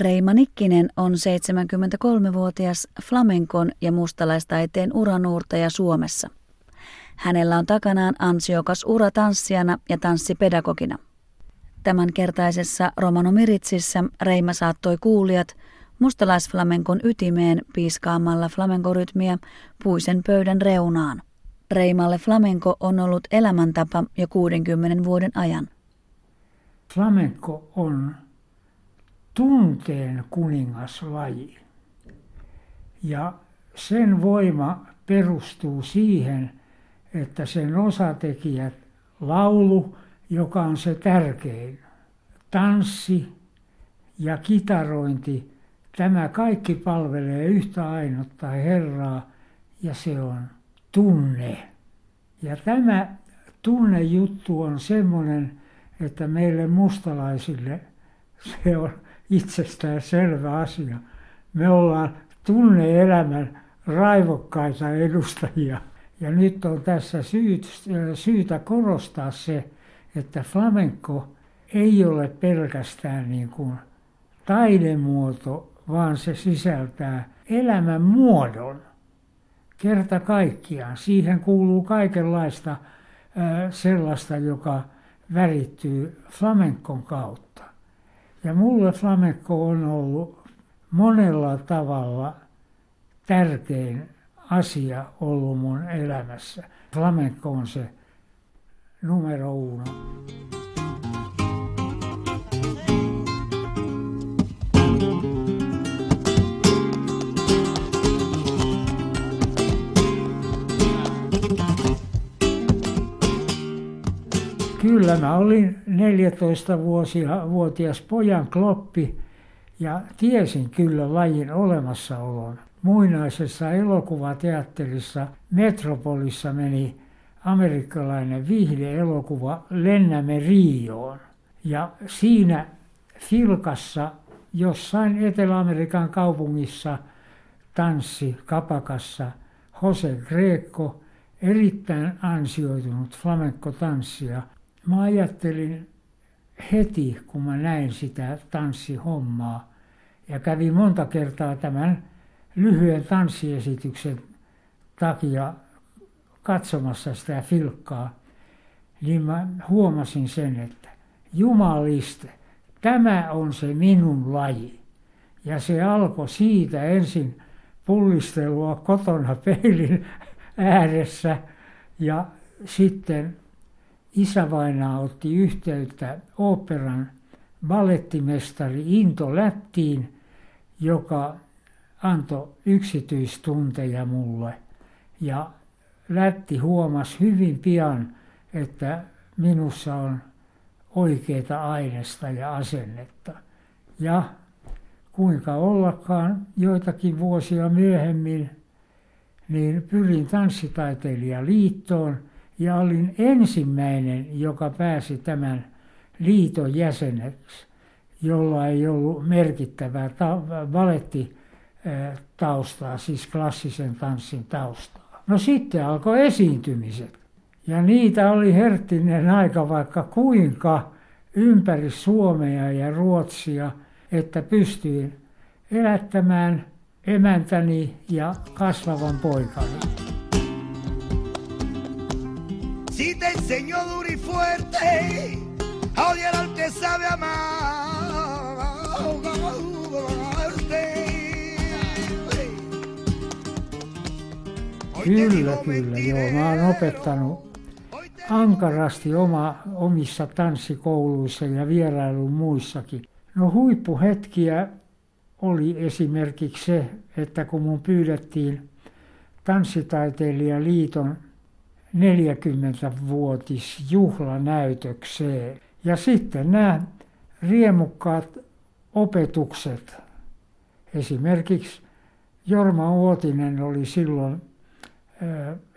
Reima Nikkinen on 73-vuotias flamenkon ja mustalaistaiteen uranuurtaja Suomessa. Hänellä on takanaan ansiokas ura tanssijana ja tanssipedagogina. Tämänkertaisessa Romano Miritsissä Reima saattoi kuulijat mustalaisflamenkon ytimeen piiskaamalla flamenkorytmiä puisen pöydän reunaan. Reimalle flamenko on ollut elämäntapa jo 60 vuoden ajan. Flamenko on tunteen kuningaslaji. Ja sen voima perustuu siihen, että sen osatekijät, laulu, joka on se tärkein, tanssi ja kitarointi, tämä kaikki palvelee yhtä ainutta Herraa ja se on tunne. Ja tämä tunnejuttu on semmoinen, että meille mustalaisille se on itsestään selvä asia. Me ollaan tunneelämän raivokkaita edustajia. Ja nyt on tässä syyt, syytä korostaa se, että flamenco ei ole pelkästään niin kuin taidemuoto, vaan se sisältää elämän muodon. Kerta kaikkiaan. Siihen kuuluu kaikenlaista sellaista, joka värittyy flamenkon kautta. Ja mulle flamenco on ollut monella tavalla tärkein asia ollut mun elämässä. Flamenco on se numero uno. Kyllä mä olin 14-vuotias pojan kloppi ja tiesin kyllä lajin olemassaolon. Muinaisessa elokuvateatterissa Metropolissa meni amerikkalainen viihdeelokuva Lennämme Rioon. Ja siinä Filkassa jossain Etelä-Amerikan kaupungissa tanssi kapakassa Jose Greco, erittäin ansioitunut flamenco-tanssija mä ajattelin heti, kun mä näin sitä tanssihommaa ja kävin monta kertaa tämän lyhyen tanssiesityksen takia katsomassa sitä filkkaa, niin mä huomasin sen, että jumaliste, tämä on se minun laji. Ja se alkoi siitä ensin pullistelua kotona peilin ääressä ja sitten isävainaa otti yhteyttä oopperan ballettimestari Into Lättiin, joka antoi yksityistunteja mulle. Ja Lätti huomasi hyvin pian, että minussa on oikeita aineesta ja asennetta. Ja kuinka ollakaan joitakin vuosia myöhemmin, niin pyrin tanssitaiteilijaliittoon – ja olin ensimmäinen, joka pääsi tämän liiton jäseneksi, jolla ei ollut merkittävää ta- valettitaustaa, siis klassisen tanssin taustaa. No sitten alkoi esiintymiset. Ja niitä oli herttinen aika vaikka kuinka ympäri Suomea ja Ruotsia, että pystyin elättämään emäntäni ja kasvavan poikani. Si te enseñó duro y fuerte a odiar al que sabe amar. Kyllä, kyllä, joo. Mä oon opettanut ankarasti oma, omissa tanssikouluissa ja vierailun muissakin. No huippuhetkiä oli esimerkiksi se, että kun mun pyydettiin tanssitaiteilijaliiton 40-vuotisjuhlanäytökseen. Ja sitten nämä riemukkaat opetukset. Esimerkiksi Jorma Uotinen oli silloin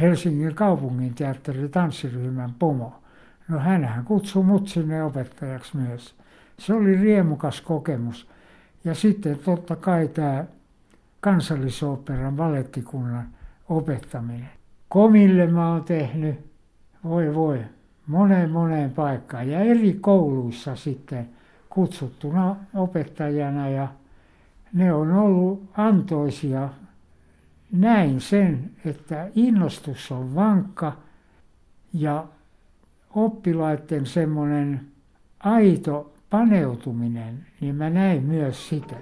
Helsingin kaupungin teatteri tanssiryhmän pomo. No hänhän kutsui mut sinne opettajaksi myös. Se oli riemukas kokemus. Ja sitten totta kai tämä kansallisoopperan valettikunnan opettaminen. Komille mä oon tehnyt, voi voi, moneen moneen paikkaan ja eri kouluissa sitten kutsuttuna opettajana ja ne on ollut antoisia. Näin sen, että innostus on vankka ja oppilaiden semmoinen aito paneutuminen, niin mä näin myös sitä.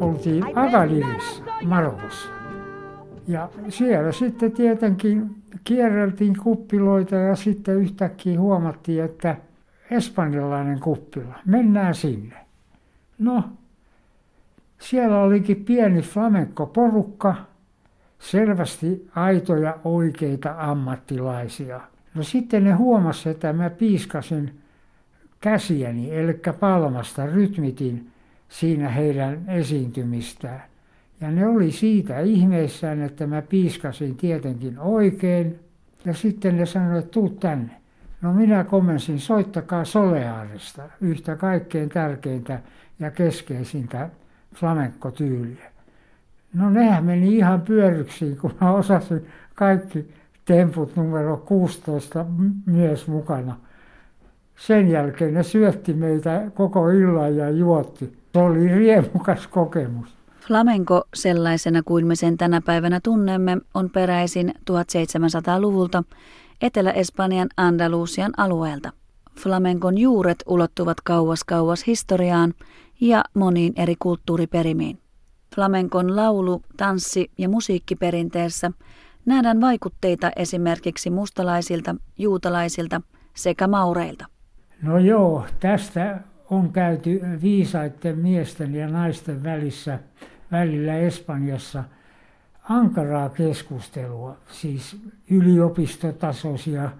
Oltiin Agalivissa Marokossa. Ja siellä sitten tietenkin kierreltiin kuppiloita ja sitten yhtäkkiä huomattiin, että espanjalainen kuppila, mennään sinne. No, siellä olikin pieni flamenco-porukka, selvästi aitoja oikeita ammattilaisia. No sitten ne huomasi, että mä piiskasin käsiäni, eli palmasta rytmitin siinä heidän esiintymistään. Ja ne oli siitä ihmeissään, että mä piiskasin tietenkin oikein. Ja sitten ne sanoivat, että tuu tänne. No minä komensin, soittakaa Solearista, yhtä kaikkein tärkeintä ja keskeisintä flamenco-tyyliä. No nehän meni ihan pyöryksiin, kun mä osasin kaikki temput numero 16 myös mukana. Sen jälkeen ne syötti meitä koko illan ja juotti. Se oli riemukas kokemus. Flamenco sellaisena kuin me sen tänä päivänä tunnemme on peräisin 1700-luvulta Etelä-Espanjan Andalusian alueelta. Flamenkon juuret ulottuvat kauas kauas historiaan ja moniin eri kulttuuriperimiin. Flamenkon laulu, tanssi ja musiikkiperinteessä nähdään vaikutteita esimerkiksi mustalaisilta, juutalaisilta sekä maureilta. No joo, tästä on käyty viisaiden miesten ja naisten välissä, välillä Espanjassa ankaraa keskustelua, siis yliopistotasoisia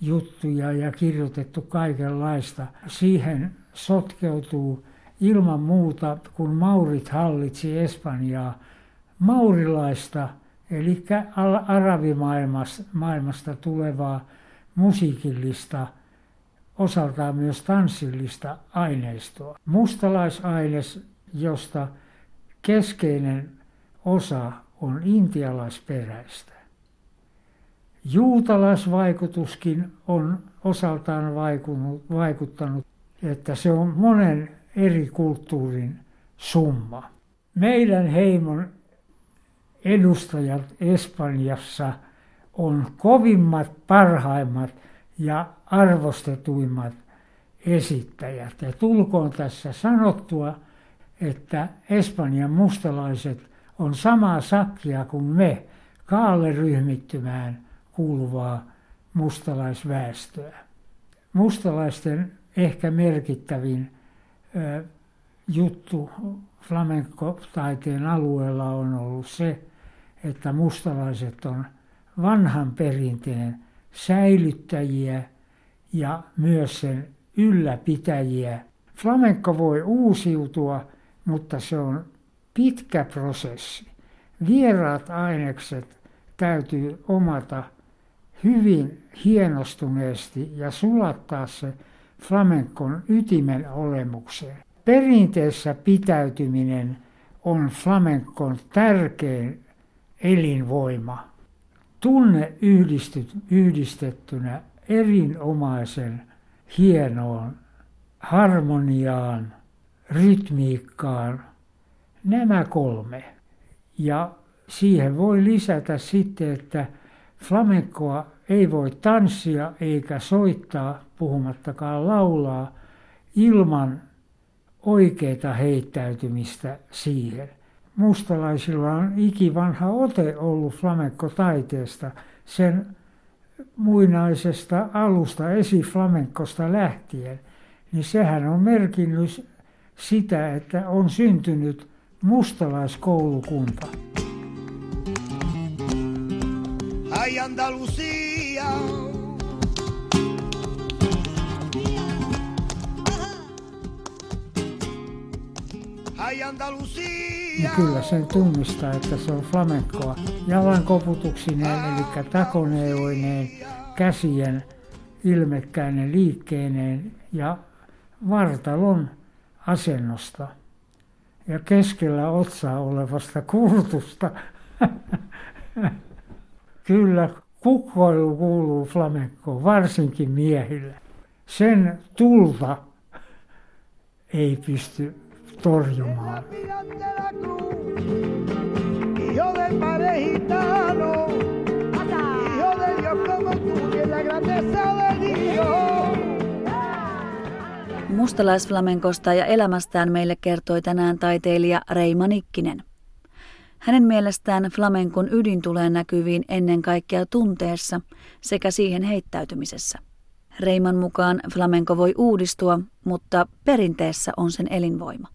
juttuja ja kirjoitettu kaikenlaista. Siihen sotkeutuu ilman muuta, kun Maurit hallitsi Espanjaa, maurilaista, eli arabimaailmasta tulevaa musiikillista, osaltaan myös tanssillista aineistoa. Mustalaisaines, josta keskeinen osa on intialaisperäistä. Juutalaisvaikutuskin on osaltaan vaikuttanut, että se on monen eri kulttuurin summa. Meidän heimon edustajat Espanjassa on kovimmat, parhaimmat ja arvostetuimmat esittäjät. Ja tulkoon tässä sanottua, että Espanjan mustalaiset on samaa sakkia kuin me, kaaleryhmittymään kuuluvaa mustalaisväestöä. Mustalaisten ehkä merkittävin juttu flamenco-taiteen alueella on ollut se, että mustalaiset on vanhan perinteen säilyttäjiä ja myös sen ylläpitäjiä. Flamenco voi uusiutua, mutta se on pitkä prosessi. Vieraat ainekset täytyy omata hyvin hienostuneesti ja sulattaa se flamenkon ytimen olemukseen. Perinteessä pitäytyminen on flamenkon tärkein elinvoima. Tunne yhdistettynä erinomaisen hienoon harmoniaan, rytmiikkaan, nämä kolme. Ja siihen voi lisätä sitten, että flamenkoa ei voi tanssia eikä soittaa, puhumattakaan laulaa, ilman oikeita heittäytymistä siihen. Mustalaisilla on ikivanha ote ollut flamenco-taiteesta sen muinaisesta alusta esiflamenkosta lähtien, niin sehän on merkinnyt sitä, että on syntynyt mustalaiskoulukunta. Ay Andalusia. Niin kyllä sen tunnistaa, että se on flamenkoa. Jalan koputuksineen, eli takoneuineen, käsien ilmekkäinen liikkeineen ja vartalon asennosta. Ja keskellä otsaa olevasta kurtusta. Kyllä kukkoilu kuuluu flamenkoon, varsinkin miehille. Sen tulta ei pysty torjumaan. Mustalaisflamenkosta ja elämästään meille kertoi tänään taiteilija Reima Nikkinen. Hänen mielestään flamenkon ydin tulee näkyviin ennen kaikkea tunteessa sekä siihen heittäytymisessä. Reiman mukaan flamenko voi uudistua, mutta perinteessä on sen elinvoima.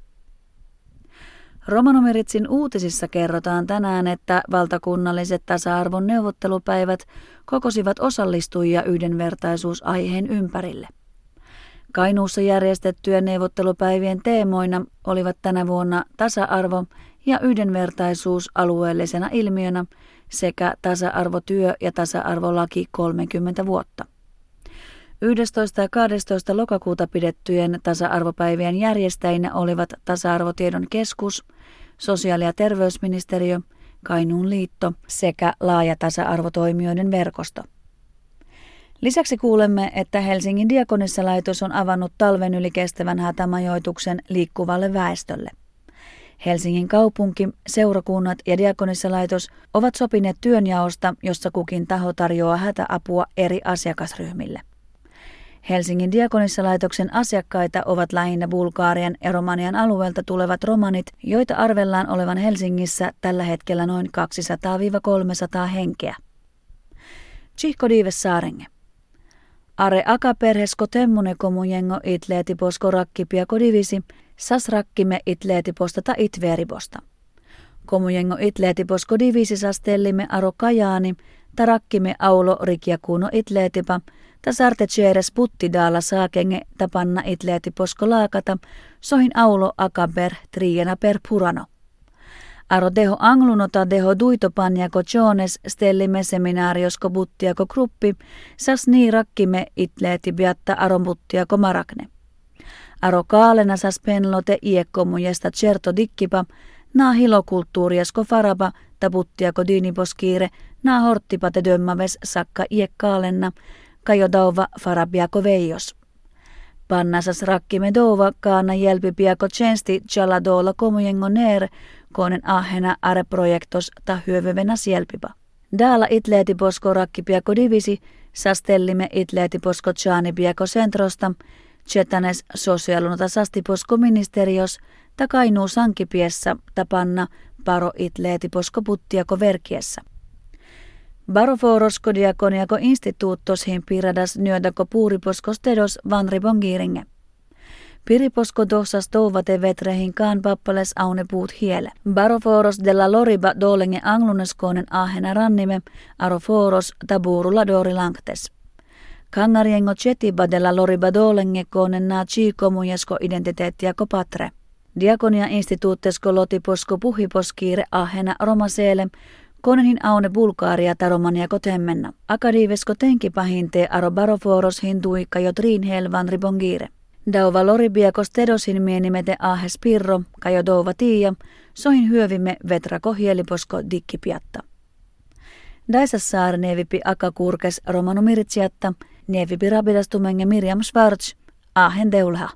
Romanomiritsin uutisissa kerrotaan tänään, että valtakunnalliset tasa-arvon neuvottelupäivät kokosivat osallistujia yhdenvertaisuusaiheen ympärille. Kainuussa järjestettyjen neuvottelupäivien teemoina olivat tänä vuonna tasa-arvo ja yhdenvertaisuus alueellisena ilmiönä sekä tasa-arvotyö ja tasa-arvolaki 30 vuotta. 11. ja 12. lokakuuta pidettyjen tasa-arvopäivien järjestäjinä olivat Tasa-arvotiedon keskus, sosiaali- ja terveysministeriö, Kainuun liitto sekä laaja tasa-arvotoimijoiden verkosto. Lisäksi kuulemme, että Helsingin diakonissalaitos on avannut talven yli kestävän hätämajoituksen liikkuvalle väestölle. Helsingin kaupunki, seurakunnat ja diakonissalaitos ovat sopineet työnjaosta, jossa kukin taho tarjoaa hätäapua eri asiakasryhmille. Helsingin diakonissalaitoksen asiakkaita ovat lähinnä Bulgaarian ja Romanian alueelta tulevat romanit, joita arvellaan olevan Helsingissä tällä hetkellä noin 200-300 henkeä. Chihko Diives Saarenge. Are akaperhesko temmune komujengo itleeti posko rakkipiako divisi, sas rakkimme itleeti postata itveriposta. Komujengo itleeti posko divisi sastellimme aro kajaani, tarakkimme aulo rikiakuuno itleetipa, Tasarte tjeres puttidala saakenge tapanna itleeti posko laakata, sohin aulo akaber triena per purano. Aro deho anglunota deho duitopanjako jones stellime seminaariosko buttiako gruppi, sas nii rakkime itleeti biatta buttiako marakne. Aro kaalena sas penlote iekkomujesta certo dikkipa, naa hilokulttuuriasko faraba, tabuttiako diiniposkiire, naa horttipate dömmaves sakka iekkaalenna, kajodauva farabiako veijos. Pannasas rakkime dova kaana jälpipiako tjensti chaladola komujengo neer, koonen ahena are projektos ta hyövyvenä sielpipa. Daala itleeti posko rakkipiako divisi, sastellime itleeti posko piako sentrosta, chetanes sosiaalunota posko ministerios, ta kainuu sankipiessä tapanna paro itleeti posko puttiako verkiessä. Baroforosko diakoniako instituuttos piradas nyödako puuriposkos tedos vanri bongiringe. Piriposko dohsas touvate vetrehin kaan pappales aune puut hiele. Baroforos della loriba dolenge angluneskonen ahena rannime, aroforos taburulla dori langtes. Kangariengo chetiba della loriba dolenge konen na chiikomujesko identiteettia patre. Diakonia instituuttesko lotiposko puhiposkiire ahena romaseele, Konenhin aune Bulgaaria taromania kotemmenna. Akadiivesko tenki pahinte aro baroforos hinduikka jo triin helvan ribongire. Dauva loribiakos tedosin mienimete ahes pirro, kajo douva tiia, sohin hyövimme vetra kohieliposko dikkipiatta. Daisassaar nevipi akakurkes romano miritsiatta, nevipi rabidastumenge Miriam Schwarz, ahen deulha.